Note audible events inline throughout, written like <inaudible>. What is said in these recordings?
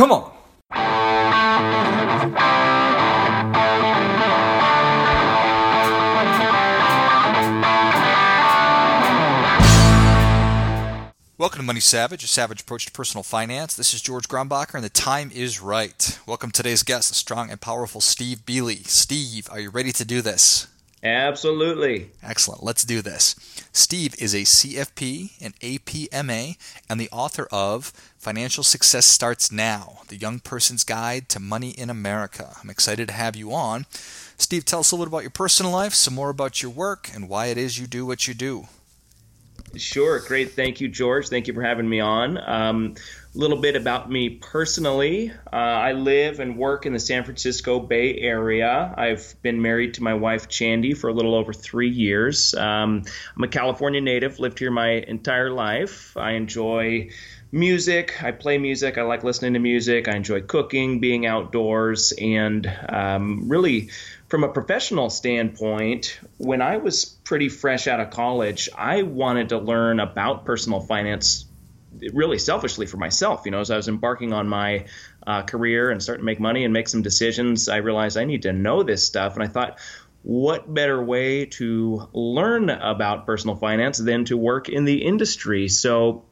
Come on. Welcome to Money Savage, a savage approach to personal finance. This is George Grombacher, and the time is right. Welcome to today's guest, the strong and powerful Steve Bealey. Steve, are you ready to do this? Absolutely. Excellent. Let's do this. Steve is a CFP, an APMA, and the author of Financial Success Starts Now The Young Person's Guide to Money in America. I'm excited to have you on. Steve, tell us a little bit about your personal life, some more about your work, and why it is you do what you do. Sure. Great. Thank you, George. Thank you for having me on. Um, a little bit about me personally. Uh, I live and work in the San Francisco Bay Area. I've been married to my wife, Chandy, for a little over three years. Um, I'm a California native, lived here my entire life. I enjoy music. I play music. I like listening to music. I enjoy cooking, being outdoors, and um, really from a professional standpoint, when I was pretty fresh out of college, I wanted to learn about personal finance really selfishly for myself. You know, as I was embarking on my uh, career and starting to make money and make some decisions, I realized I need to know this stuff. And I thought, what better way to learn about personal finance than to work in the industry? So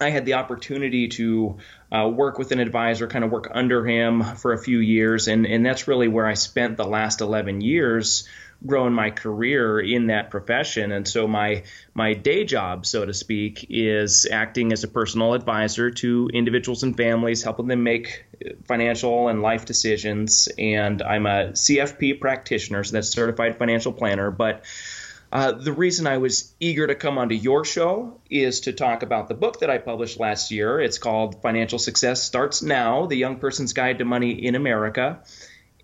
I had the opportunity to uh, work with an advisor, kind of work under him for a few years, and and that's really where I spent the last 11 years growing my career in that profession. And so my my day job, so to speak, is acting as a personal advisor to individuals and families, helping them make financial and life decisions. And I'm a CFP practitioner, so that's certified financial planner, but uh, the reason I was eager to come onto your show is to talk about the book that I published last year. It's called Financial Success Starts Now The Young Person's Guide to Money in America.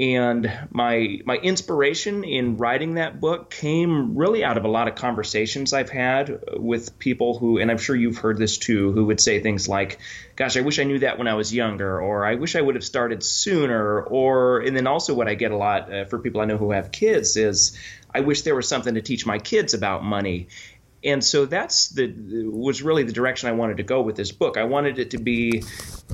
And my my inspiration in writing that book came really out of a lot of conversations I've had with people who, and I'm sure you've heard this too, who would say things like, "Gosh, I wish I knew that when I was younger," or "I wish I would have started sooner," or and then also what I get a lot uh, for people I know who have kids is, "I wish there was something to teach my kids about money." and so that's the was really the direction I wanted to go with this book. I wanted it to be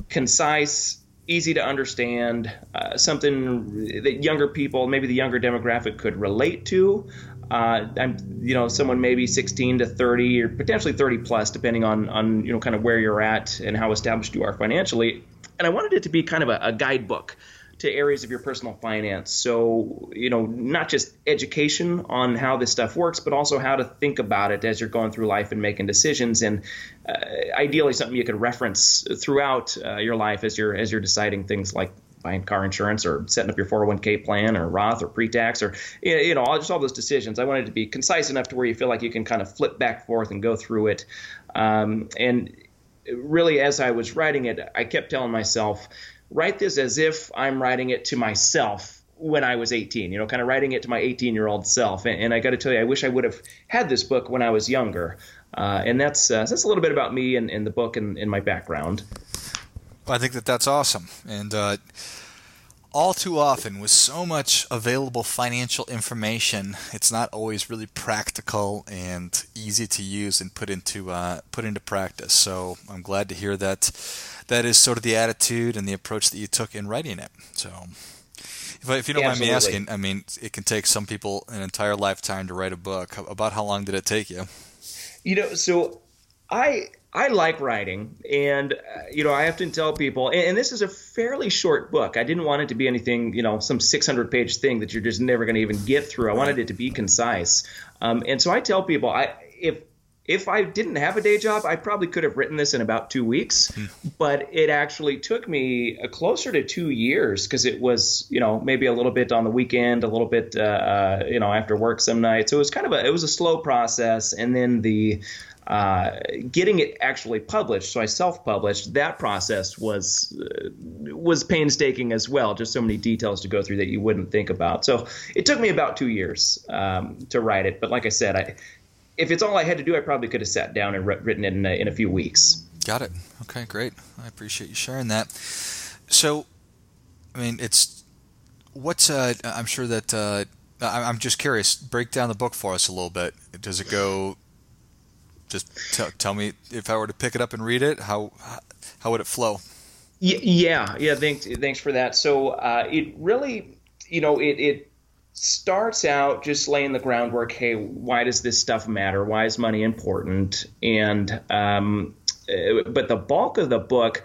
concise, easy to understand, uh, something that younger people, maybe the younger demographic, could relate to. Uh, I'm, you know, someone maybe 16 to 30 or potentially 30 plus, depending on on you know kind of where you're at and how established you are financially. And I wanted it to be kind of a, a guidebook to areas of your personal finance. So, you know, not just education on how this stuff works, but also how to think about it as you're going through life and making decisions. And uh, ideally, something you could reference throughout uh, your life as you're as you're deciding things like buying car insurance or setting up your 401k plan or Roth or pre-tax or you know just all those decisions. I wanted to be concise enough to where you feel like you can kind of flip back forth and go through it. Um, and really, as I was writing it, I kept telling myself write this as if I'm writing it to myself when I was 18, you know, kind of writing it to my 18 year old self. And, and I got to tell you, I wish I would have had this book when I was younger. Uh, and that's uh, that's a little bit about me and, and the book and, and, my background. I think that that's awesome. And uh, all too often, with so much available financial information, it's not always really practical and easy to use and put into uh, put into practice. So I'm glad to hear that that is sort of the attitude and the approach that you took in writing it. So, if, if you don't mind me asking, I mean, it can take some people an entire lifetime to write a book. About how long did it take you? You know, so I I like writing, and uh, you know, I often tell people, and, and, this is a fairly short book. I didn't want it to be anything, you know, some 600 page thing that you're just never going to even get through. I wanted it to be concise, um, and so I tell people, I if if I didn't have a day job, I probably could have written this in about two weeks. Hmm. But it actually took me uh, closer to two years because it was, you know, maybe a little bit on the weekend, a little bit, uh, uh, you know, after work some nights. So it was kind of a, it was a slow process. And then the, uh, getting it actually published, so I self-published. That process was uh, was painstaking as well. Just so many details to go through that you wouldn't think about. So it took me about two years um, to write it. But like I said, I if it's all I had to do, I probably could have sat down and written it in a, in a few weeks. Got it. Okay, great. I appreciate you sharing that. So, I mean, it's what's uh, I'm sure that uh, I'm just curious. Break down the book for us a little bit. Does it go? Just t- tell me if I were to pick it up and read it, how how would it flow? Yeah, yeah. Thanks, thanks for that. So uh, it really, you know, it, it starts out just laying the groundwork. Hey, why does this stuff matter? Why is money important? And um, uh, but the bulk of the book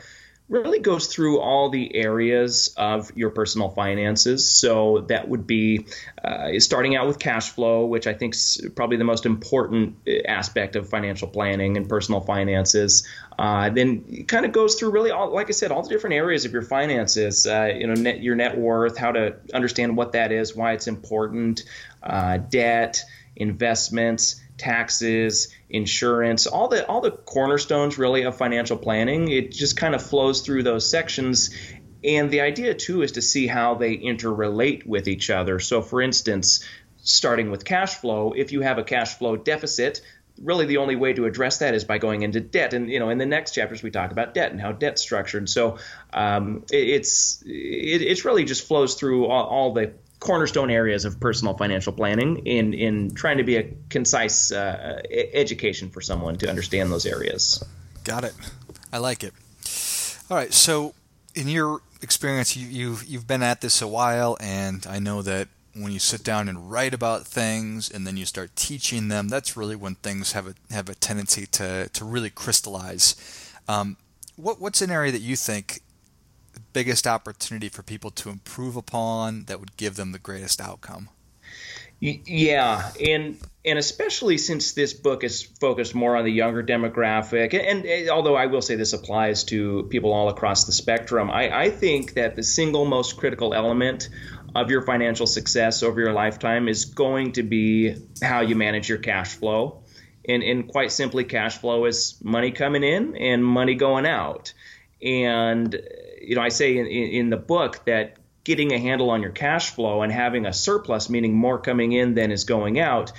really goes through all the areas of your personal finances. So that would be uh, starting out with cash flow, which I think is probably the most important uh, aspect of financial planning and personal finances. Uh, then it kind of goes through really all, like I said, all the different areas of your finances. Uh, you know, net, your net worth, how to understand what that is, why it's important, uh, debt, investments taxes, insurance, all the all the cornerstones really of financial planning. It just kind of flows through those sections. And the idea too is to see how they interrelate with each other. So for instance, starting with cash flow, if you have a cash flow deficit, really the only way to address that is by going into debt. And you know, in the next chapters we talk about debt and how debt's structured. So um, it, it's it, it's really just flows through all, all, the cornerstone areas of personal financial planning in in trying to be a concise uh, education for someone to understand those areas. Got it. I like it. All right. So, in your experience, you, you've you've been at this a while, and I know that when you sit down and write about things, and then you start teaching them, that's really when things have a have a tendency to to really crystallize. Um, what what's an area that you think biggest opportunity for people to improve upon that would give them the greatest outcome? Yeah, and and especially since this book is focused more on the younger demographic, and, and although I will say this applies to people all across the spectrum, I, I think that the single most critical element of your financial success over your lifetime is going to be how you manage your cash flow. And, and quite simply, cash flow is money coming in and money going out. And you know, I say in, in the book that getting a handle on your cash flow and having a surplus, meaning more coming in than is going out,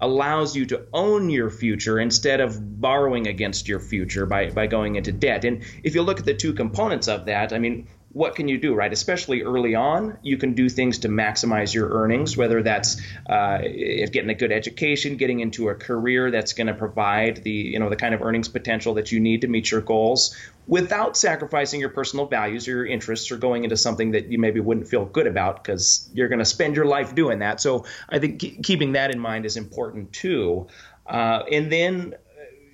allows you to own your future instead of borrowing against your future by, by going into debt. And if you look at the two components of that, I mean, what can you do, right? Especially early on, you can do things to maximize your earnings, whether that's uh, getting a good education, getting into a career that's going to provide the you know the kind of earnings potential that you need to meet your goals, without sacrificing your personal values or your interests or going into something that you maybe wouldn't feel good about because you're going to spend your life doing that. So I think keeping that in mind is important too. Uh, and then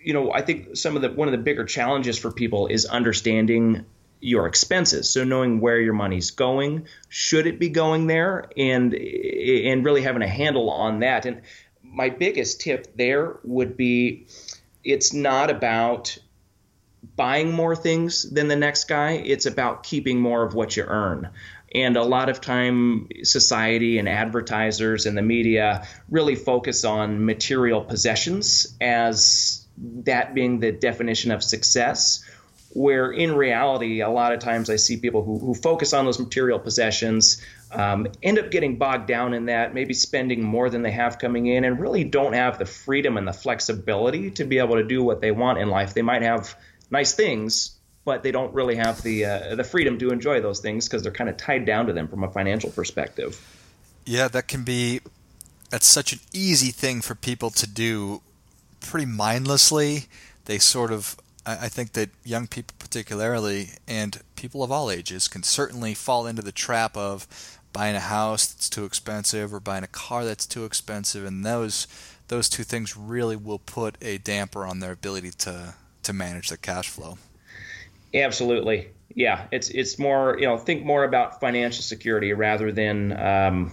you know, I think some of the one of the bigger challenges for people is understanding your expenses. So knowing where your money's going, should it be going there, and and really having a handle on that. And my biggest tip there would be, it's not about buying more things than the next guy. It's about keeping more of what you earn. And a lot of time, society and advertisers and the media really focus on material possessions as that being the definition of success where in reality, a lot of times I see people who, who focus on those material possessions um, end up getting bogged down in that, maybe spending more than they have coming in, and really don't have the freedom and the flexibility to be able to do what they want in life. They might have nice things, but they don't really have the uh, the freedom to enjoy those things because they're kind of tied down to them from a financial perspective. Yeah, that can be. That's such an easy thing for people to do, pretty mindlessly. They sort of I think that young people, particularly, and people of all ages, can certainly fall into the trap of buying a house that's too expensive or buying a car that's too expensive, and those those two things really will put a damper on their ability to to manage their cash flow. Absolutely, yeah. It's it's more you know think more about financial security rather than um,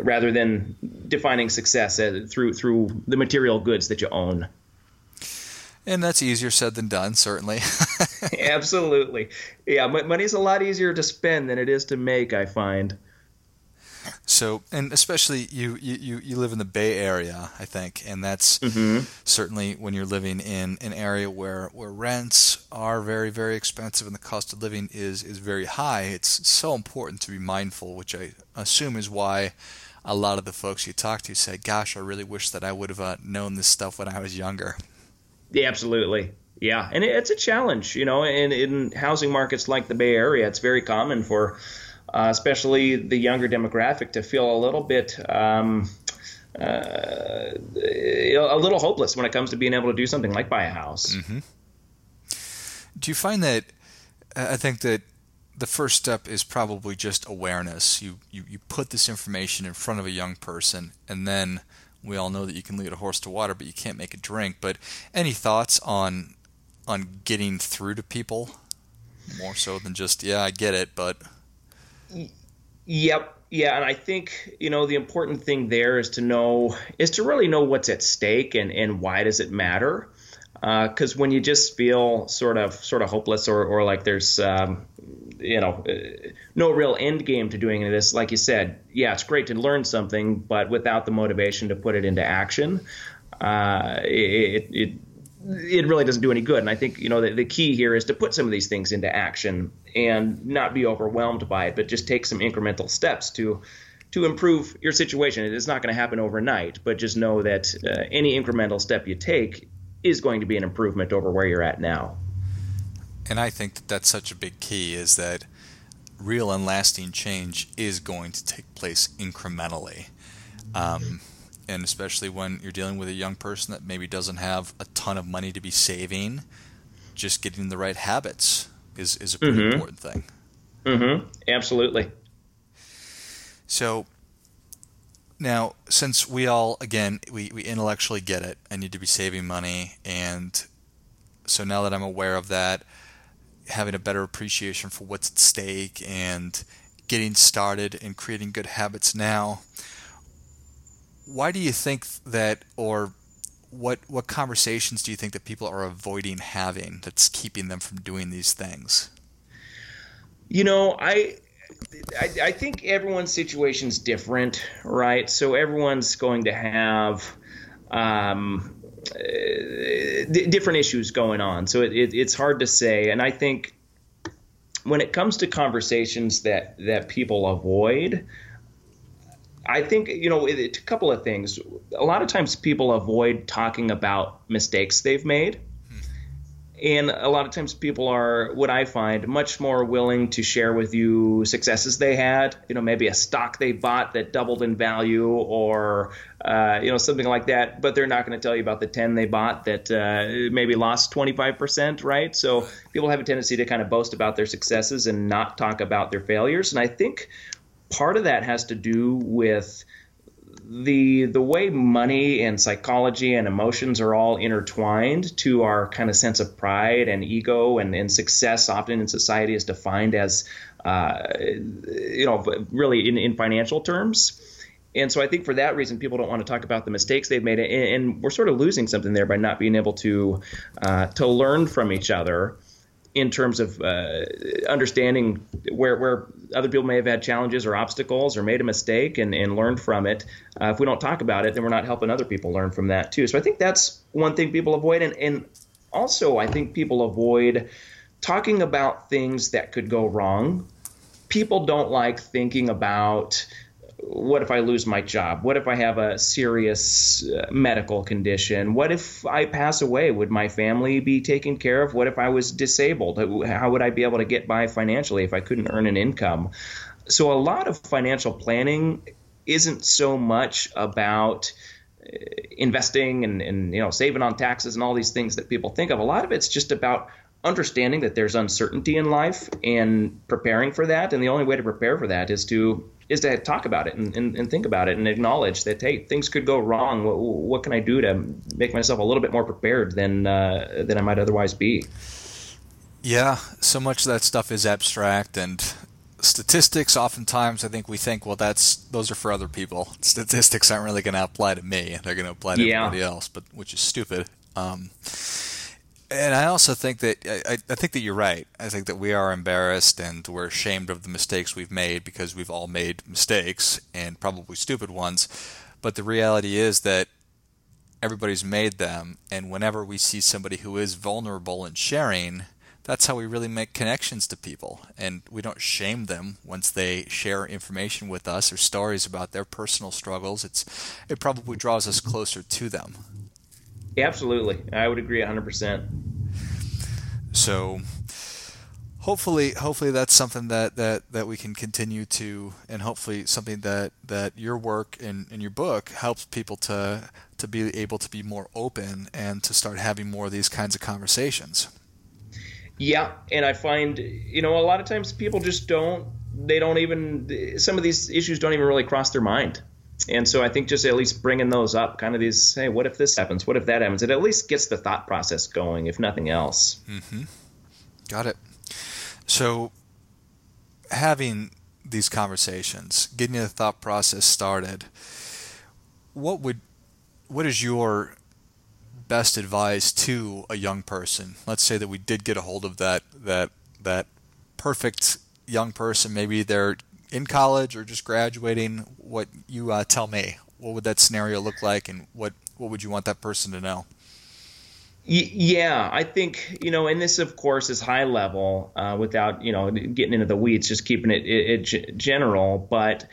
rather than defining success through through the material goods that you own. And that's easier said than done, certainly. <laughs> Absolutely. Yeah, money's a lot easier to spend than it is to make, I find. So, and especially you, you, you live in the Bay Area, I think, and that's mm-hmm. certainly when you're living in an area where, where rents are very, very expensive and the cost of living is, is very high. It's so important to be mindful, which I assume is why a lot of the folks you talk to say, Gosh, I really wish that I would have uh, known this stuff when I was younger. Yeah, absolutely. Yeah, and it's a challenge, you know, in, in housing markets like the Bay Area, it's very common for, uh, especially the younger demographic, to feel a little bit, um, uh, a little hopeless when it comes to being able to do something like buy a house. Mm-hmm. Do you find that? I think that the first step is probably just awareness. You, you you put this information in front of a young person, and then we all know that you can lead a horse to water, but you can't make it drink. But any thoughts on on getting through to people more so than just yeah, I get it, but Yep. Yeah, and I think you know the important thing there is to know is to really know what's at stake and and why does it matter because uh, when you just feel sort of sort of hopeless or, or like there's um, you know uh, no real end game to doing this like you said yeah it's great to learn something but without the motivation to put it into action uh, it, it it really doesn't do any good and i think you know the, the key here is to put some of these things into action and not be overwhelmed by it but just take some incremental steps to to improve your situation. It's not going to happen overnight, but just know that uh, any incremental step you take is going to be an improvement over where you're at now. And I think that that's such a big key is that real and lasting change is going to take place incrementally. Um, and especially when you're dealing with a young person that maybe doesn't have a ton of money to be saving, just getting the right habits is, is a pretty mm-hmm. important thing. Mm-hmm. Absolutely. So now, since we all, again, we, we intellectually get it, I need to be saving money. And so now that I'm aware of that, having a better appreciation for what's at stake and getting started and creating good habits now, why do you think that, or what, what conversations do you think that people are avoiding having that's keeping them from doing these things? You know, I I, I think everyone's situation is different, right? So everyone's going to have um, Uh, d- different issues going on. So it, it, it's hard to say. And I think when it comes to conversations that that people avoid, I think you know it, a couple of things. A lot of times people avoid talking about mistakes they've made and a lot of times people are what i find much more willing to share with you successes they had you know maybe a stock they bought that doubled in value or uh, you know something like that. But they're not going to tell you about the 10 they bought that uh, maybe lost 25% right? So people have a tendency to kind of boast about their successes and not talk about their failures. And i think part of that has to do with the the way money and psychology and emotions are all intertwined to our kind of sense of pride and ego and, and success often in society is defined as uh, you know really in, in financial terms. And so I think for that reason, people don't want to talk about the mistakes they've made, and, we're sort of losing something there by not being able to uh, to learn from each other in terms of uh, understanding where where other people may have had challenges or obstacles or made a mistake and, and learned from it. Uh, if we don't talk about it, then we're not helping other people learn from that too. So I think that's one thing people avoid, and, and also I think people avoid talking about things that could go wrong. People don't like thinking about what if I lose my job? What if I have a serious uh, medical condition? What if I pass away? Would my family be taken care of? What if I was disabled? How would I be able to get by financially if I couldn't earn an income? So, a lot of financial planning isn't so much about uh, investing and, and you know saving on taxes and all these things that people think of. A lot of it's just about understanding that there's uncertainty in life and preparing for that. And the only way to prepare for that is to is to talk about it and, and, and, think about it and acknowledge that hey things could go wrong what, what can i do to make myself a little bit more prepared than uh, than i might otherwise be yeah so much of that stuff is abstract and statistics oftentimes i think we think well that's those are for other people statistics aren't really going to apply to me they're going to apply to yeah. everybody else but which is stupid um, and I also think that I, I, think that you're right. I think that we are embarrassed and we're ashamed of the mistakes we've made because we've all made mistakes and probably stupid ones. But the reality is that everybody's made them, and whenever we see somebody who is vulnerable and sharing, that's how we really make connections to people. And we don't shame them once they share information with us or stories about their personal struggles. It's it probably draws us closer to them. Absolutely, I would agree 100%. So, hopefully, hopefully that's something that, that, that we can continue to, and hopefully something that, that your work and, and your book helps people to to be able to be more open and to start having more of these kinds of conversations. Yeah, and I find you know a lot of times people just don't they don't even some of these issues don't even really cross their mind. And so I think just at least bringing those up, kind of these, hey, what if this happens? What if that happens? It at least gets the thought process going, if nothing else. Mm-hmm. Got it. So having these conversations, getting the thought process started, what would what is your best advice to a young person? Let's say that we did get a hold of that that that perfect young person. Maybe they're in college or just graduating. What you uh, tell me? What would that scenario look like, and what what would you want that person to know? Yeah, I think you know, and this of course is high level uh, without you know getting into the weeds, just keeping it, it, it general. But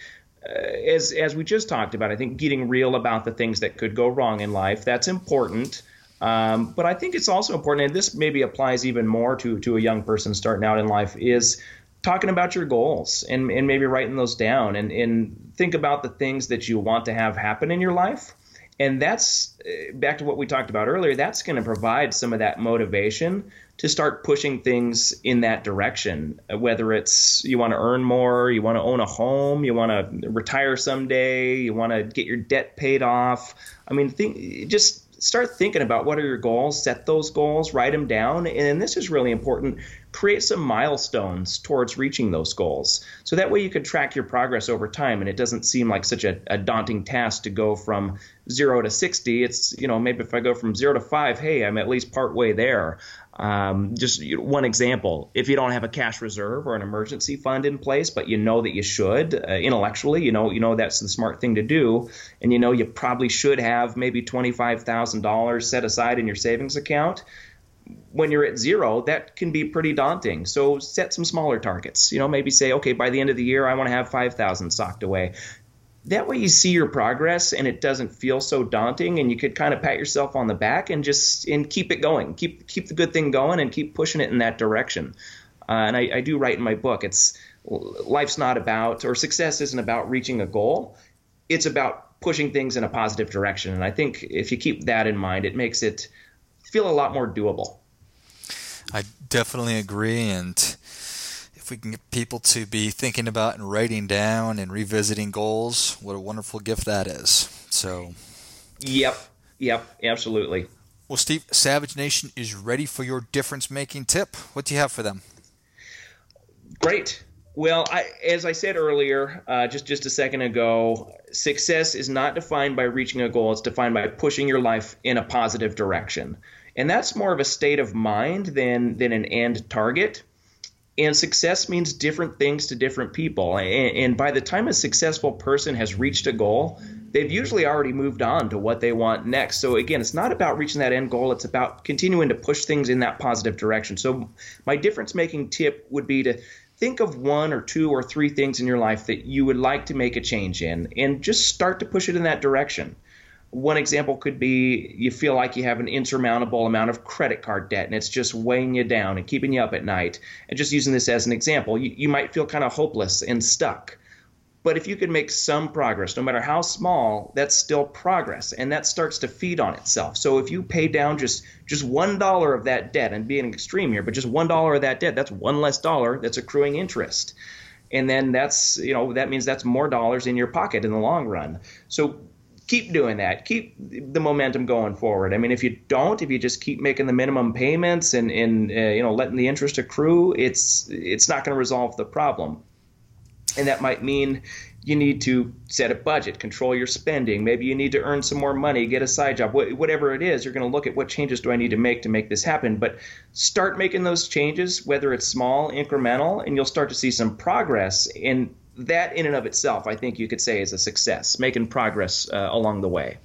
uh, as as we just talked about, I think getting real about the things that could go wrong in life that's important. Um, but I think it's also important, and this maybe applies even more to to a young person starting out in life, is talking about your goals and, and maybe writing those down and, and think about the things that you want to have happen in your life. And that's uh, back to what we talked about earlier that's going to provide some of that motivation to start pushing things in that direction. Whether it's you want to earn more you want to own a home you want to retire someday you want to get your debt paid off. I mean think just start thinking about what are your goals, set those goals, write them down, and this is really important. Create some milestones towards reaching those goals. So that way you can track your progress over time and it doesn't seem like such a, a daunting task to go from zero to 60. It's, you know, maybe if I go from zero to five, hey, I'm at least part way there. Um, just one example: if you don't have a cash reserve or an emergency fund in place, but you know that you should uh, intellectually, you know you know that's the smart thing to do, and you know you probably should have maybe twenty five thousand dollars set aside in your savings account. When you're at zero, that can be pretty daunting. So set some smaller targets. You know, maybe say, okay, by the end of the year, I want to have five thousand socked away. That way you see your progress and it doesn't feel so daunting and you could kind of pat yourself on the back and just and keep it going. Keep keep the good thing going and keep pushing it in that direction. Uh, and I, I do write in my book it's life's not about or success isn't about reaching a goal. It's about pushing things in a positive direction. And i think if you keep that in mind it makes it feel a lot more doable i definitely agree and if we can get people to be thinking about and writing down and revisiting goals, what a wonderful gift that is. So, yep, yep, absolutely. Well, Steve, Savage Nation is ready for your difference making tip. What do you have for them? Great. Well, I, as I said earlier, uh, just just a second ago, success is not defined by reaching a goal; it's defined by pushing your life in a positive direction, and that's more of a state of mind than than an end target and success means different things to different people. And, and, by the time a successful person has reached a goal, they've usually already moved on to what they want next. So, again, it's not about reaching that end goal, it's about continuing to push things in that positive direction. So, my difference making tip would be to think of one or two or three things in your life that you would like to make a change in and just start to push it in that direction. One example could be you feel like you have an insurmountable amount of credit card debt and it's just weighing you down and keeping you up at night. And just using this as an example, you, you might feel kind of hopeless and stuck. But if you can make some progress, no matter how small, that's still progress, and that starts to feed on itself. So if you pay down just just one dollar of that debt, and being extreme here, but just one dollar of that debt, that's one less dollar that's accruing interest, and then that's you know that means that's more dollars in your pocket in the long run. So keep doing that. Keep the momentum going forward. I mean, if you don't, if you just keep making the minimum payments and, and uh, you know letting the interest accrue, it's it's not going to resolve the problem. And that might mean you need to set a budget, control your spending. Maybe you need to earn some more money, get a side job, whatever it is. You're going to look at what changes do I need to make to make this happen. But start making those changes, whether it's small, incremental, and you'll start to see some progress. And that in and of itself, I think you could say is a success, making progress uh, along the way.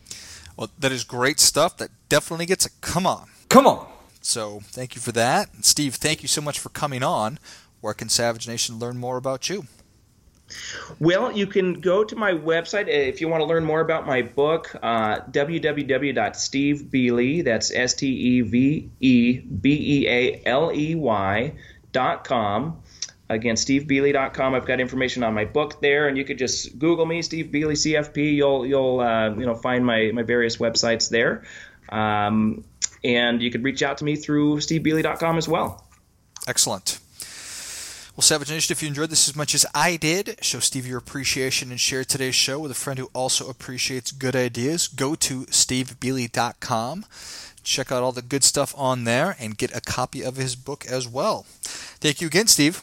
Well, that is great stuff. That definitely gets a come on. Come on. So thank you for that. And Steve, thank you so much for coming on. Where can Savage Nation learn more about you? Well, you can go to my website uh, if you want to learn more about my book, uh, www.stevebealey, that's S T E V E B E A L E Y dot com. Again, stevebealey.com. I've got information on my book there, and you could just Google me, Steve Bealey CFP. You'll you'll uh, you know find my my various websites there, um, and you could reach out to me through stevebealey.com as well. Excellent. Well, Savage Nation, if you enjoyed this as much as I did, show Steve your appreciation and share today's show with a friend who also appreciates good ideas. Go to stevebealey.com. Check out all the good stuff on there and get a copy of his book as well. Thank you again, Steve.